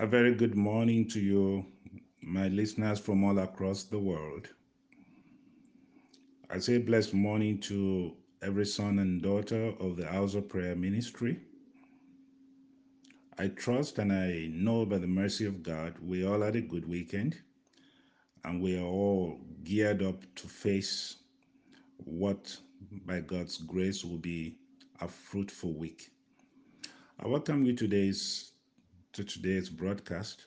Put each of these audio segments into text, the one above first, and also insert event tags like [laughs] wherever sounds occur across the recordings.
A very good morning to you, my listeners from all across the world. I say blessed morning to every son and daughter of the House of Prayer Ministry. I trust and I know by the mercy of God, we all had a good weekend and we are all geared up to face what, by God's grace, will be a fruitful week. I welcome you today's to today's broadcast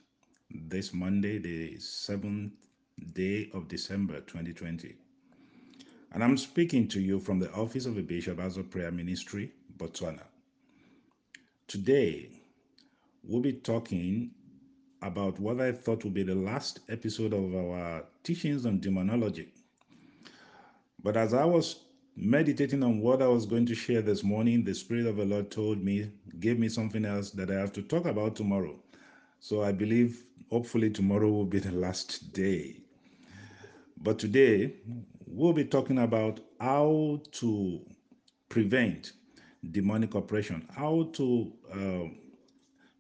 this Monday, the 7th day of December 2020. And I'm speaking to you from the office of the Bishop House of Prayer Ministry, Botswana. Today, we'll be talking about what I thought would be the last episode of our teachings on demonology. But as I was meditating on what I was going to share this morning, the Spirit of the Lord told me, gave me something else that I have to talk about tomorrow. So I believe hopefully tomorrow will be the last day. But today, we'll be talking about how to prevent demonic oppression, how to uh,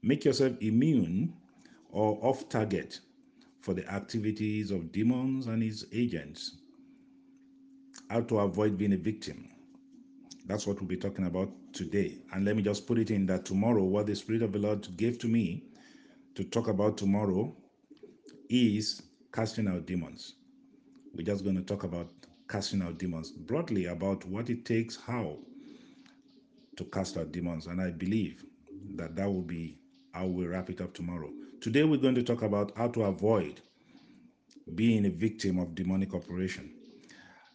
make yourself immune or off target for the activities of demons and his agents, how to avoid being a victim. That's what we'll be talking about today. And let me just put it in that tomorrow, what the Spirit of the Lord gave to me to talk about tomorrow is casting out demons. We're just going to talk about casting out demons broadly about what it takes, how to cast out demons. And I believe that that will be how we wrap it up tomorrow. Today, we're going to talk about how to avoid being a victim of demonic operation.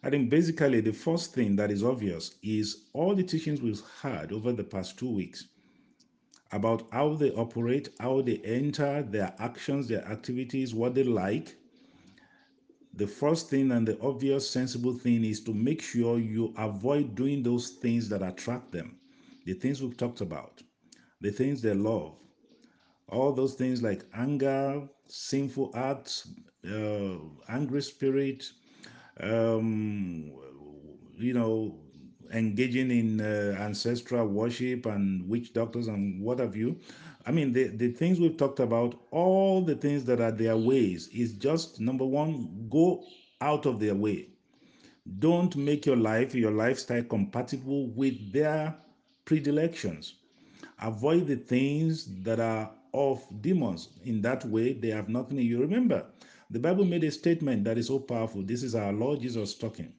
I think basically the first thing that is obvious is all the teachings we've had over the past two weeks about how they operate, how they enter, their actions, their activities, what they like. The first thing and the obvious sensible thing is to make sure you avoid doing those things that attract them, the things we've talked about, the things they love, all those things like anger, sinful acts, uh, angry spirit, um, you know, engaging in uh, ancestral worship and witch doctors and what have you. I mean, the, the things we've talked about, all the things that are their ways, is just number one, go out of their way. Don't make your life, your lifestyle compatible with their predilections. Avoid the things that are of demons. In that way, they have nothing in you. Remember, the Bible made a statement that is so powerful. This is our Lord Jesus talking.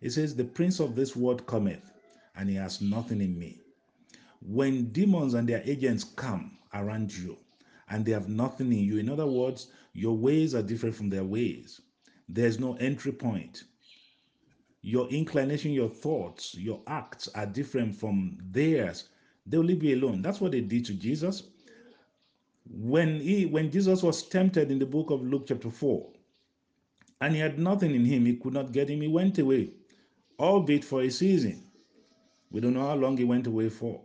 It says, The prince of this world cometh, and he has nothing in me. When demons and their agents come around you and they have nothing in you, in other words, your ways are different from their ways. There's no entry point. Your inclination, your thoughts, your acts are different from theirs. They'll leave you alone. That's what they did to Jesus. When he when Jesus was tempted in the book of Luke chapter 4, and he had nothing in him, he could not get him, he went away, albeit for a season. We don't know how long he went away for.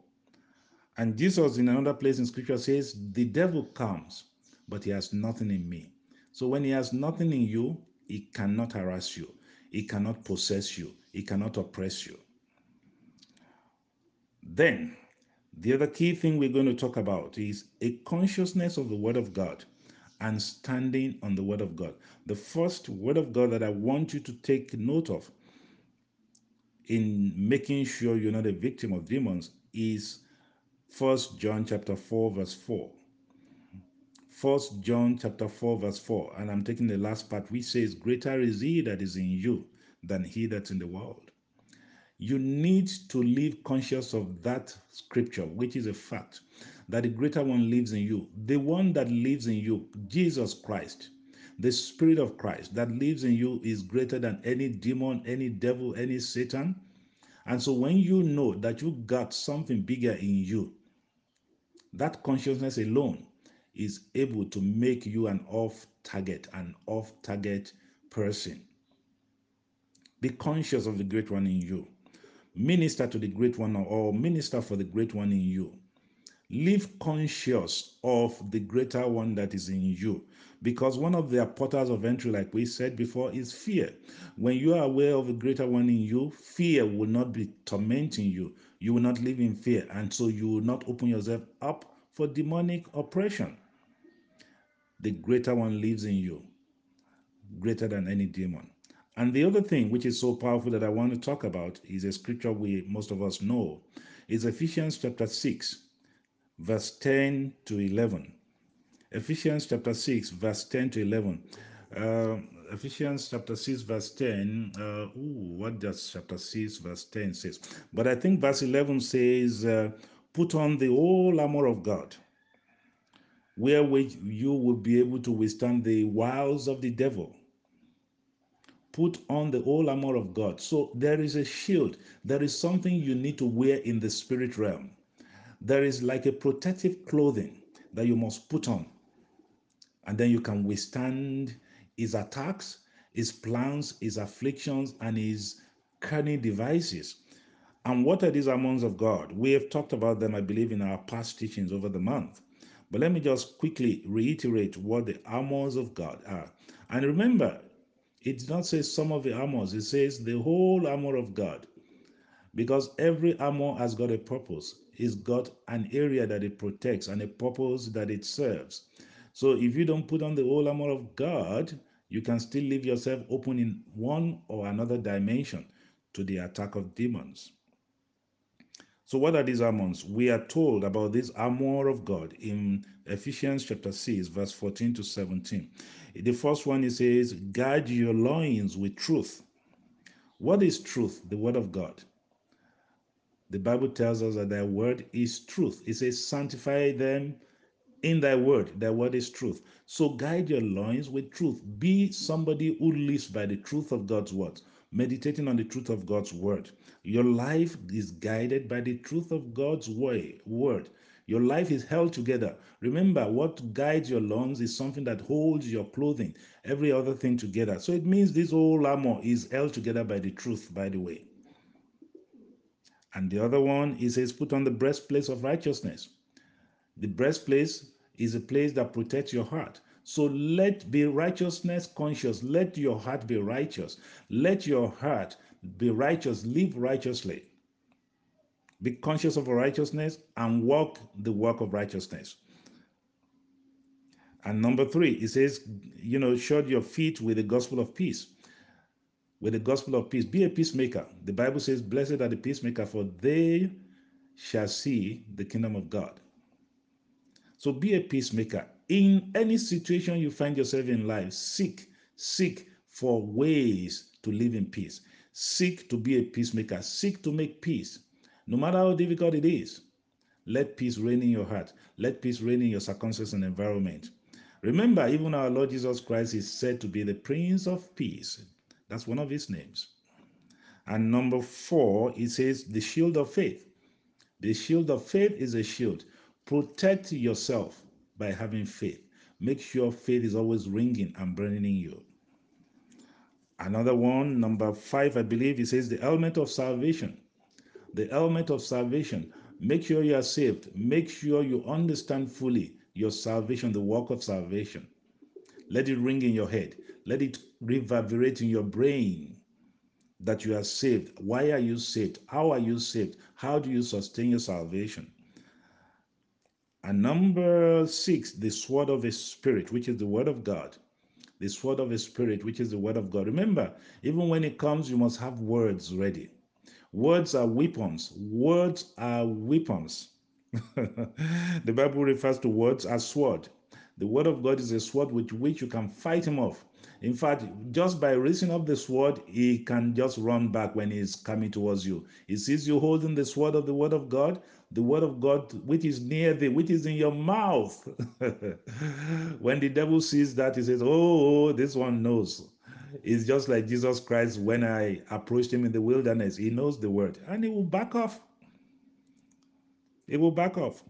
And Jesus, in another place in scripture, says, The devil comes, but he has nothing in me. So when he has nothing in you, he cannot harass you, he cannot possess you, he cannot oppress you. Then, the other key thing we're going to talk about is a consciousness of the Word of God and standing on the Word of God. The first Word of God that I want you to take note of in making sure you're not a victim of demons is First John chapter 4 verse 4. First John chapter 4 verse 4 and I'm taking the last part which says greater is he that is in you than he that's in the world. You need to live conscious of that scripture which is a fact that the greater one lives in you. The one that lives in you, Jesus Christ, the spirit of Christ that lives in you is greater than any demon, any devil, any Satan. And so when you know that you got something bigger in you, that consciousness alone is able to make you an off target, an off target person. Be conscious of the great one in you. Minister to the great one or minister for the great one in you. Live conscious of the greater one that is in you. Because one of the portals of entry, like we said before, is fear. When you are aware of the greater one in you, fear will not be tormenting you. You will not live in fear. And so you will not open yourself up for demonic oppression. the greater one lives in you, greater than any demon. And the other thing which is so powerful that I want to talk about is a scripture we most of us know. Is Ephesians chapter 6, verse 10 to 11. Ephesians chapter 6, verse 10 to 11. Uh, Ephesians chapter 6, verse 10. Uh, ooh, what does chapter 6, verse 10 says? But I think verse 11 says, uh, Put on the whole armor of God, wherewith you will be able to withstand the wiles of the devil. Put on the whole armor of God. So there is a shield. There is something you need to wear in the spirit realm. There is like a protective clothing that you must put on. And then you can withstand his attacks, his plans, his afflictions, and his cunning devices. And what are these armors of God? We have talked about them, I believe, in our past teachings over the month. But let me just quickly reiterate what the armors of God are. And remember, it does not say some of the armors, it says the whole armor of God. Because every armor has got a purpose. It's got an area that it protects and a purpose that it serves. So if you don't put on the whole armor of God, you can still leave yourself open in one or another dimension to the attack of demons. So, what are these armors? We are told about this armor of God in Ephesians chapter 6, verse 14 to 17. The first one it says, Guard your loins with truth. What is truth? The word of God. The Bible tells us that thy word is truth. It says, Sanctify them in thy word. Thy word is truth. So guide your loins with truth. Be somebody who lives by the truth of God's word, meditating on the truth of God's word. Your life is guided by the truth of God's way, word. Your life is held together. Remember, what guides your lungs is something that holds your clothing, every other thing together. So it means this whole armor is held together by the truth, by the way. And the other one, he says, put on the breastplate of righteousness. The breastplate is a place that protects your heart. So let be righteousness conscious. Let your heart be righteous. Let your heart be righteous. Live righteously. Be conscious of righteousness and walk the work of righteousness. And number three, it says, you know, shod your feet with the gospel of peace. With the gospel of peace. Be a peacemaker. The Bible says, Blessed are the peacemaker, for they shall see the kingdom of God. So be a peacemaker. In any situation you find yourself in life, seek, seek for ways to live in peace. Seek to be a peacemaker. Seek to make peace. No matter how difficult it is, let peace reign in your heart. Let peace reign in your circumstances and environment. Remember, even our Lord Jesus Christ is said to be the Prince of Peace. That's one of his names. And number four, it says the shield of faith. The shield of faith is a shield. Protect yourself by having faith. Make sure faith is always ringing and burning in you. Another one, number five, I believe, it says the helmet of salvation. The helmet of salvation. Make sure you are saved. Make sure you understand fully your salvation, the work of salvation. Let it ring in your head. Let it reverberate in your brain that you are saved. Why are you saved? How are you saved? How do you sustain your salvation? And number six, the sword of the Spirit, which is the word of God. The sword of the Spirit, which is the word of God. Remember, even when it comes, you must have words ready. Words are weapons. Words are weapons. [laughs] the Bible refers to words as sword. The word of God is a sword with which you can fight him off. In fact, just by raising up the sword, he can just run back when he's coming towards you. He sees you holding the sword of the word of God, the word of God which is near thee, which is in your mouth. [laughs] when the devil sees that, he says, Oh, this one knows. It's just like Jesus Christ when I approached him in the wilderness. He knows the word and he will back off. He will back off.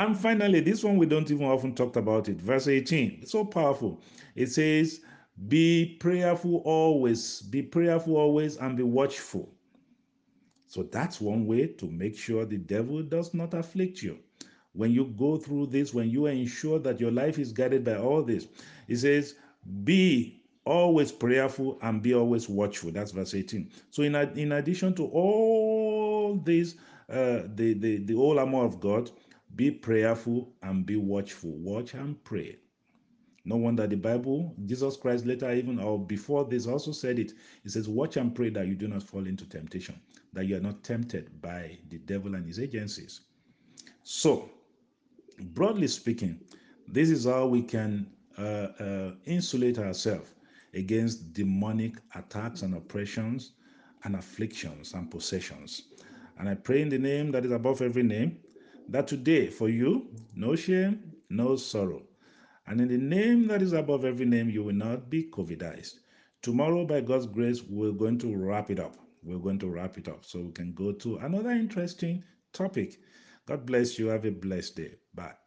And finally, this one we don't even often talk about it. Verse 18. It's so powerful. It says, Be prayerful always, be prayerful always, and be watchful. So that's one way to make sure the devil does not afflict you. When you go through this, when you ensure that your life is guided by all this, it says, Be always prayerful and be always watchful. That's verse 18. So, in, in addition to all this, uh, the, the, the whole armor of God, be prayerful and be watchful. Watch and pray. No wonder the Bible, Jesus Christ later, even or before this, also said it. He says, Watch and pray that you do not fall into temptation, that you are not tempted by the devil and his agencies. So, broadly speaking, this is how we can uh, uh, insulate ourselves against demonic attacks and oppressions and afflictions and possessions. And I pray in the name that is above every name that today for you, no shame, no sorrow. And in the name that is above every name, you will not be COVIDized. Tomorrow, by God's grace, we're going to wrap it up. We're going to wrap it up so we can go to another interesting topic. God bless you. Have a blessed day. Bye.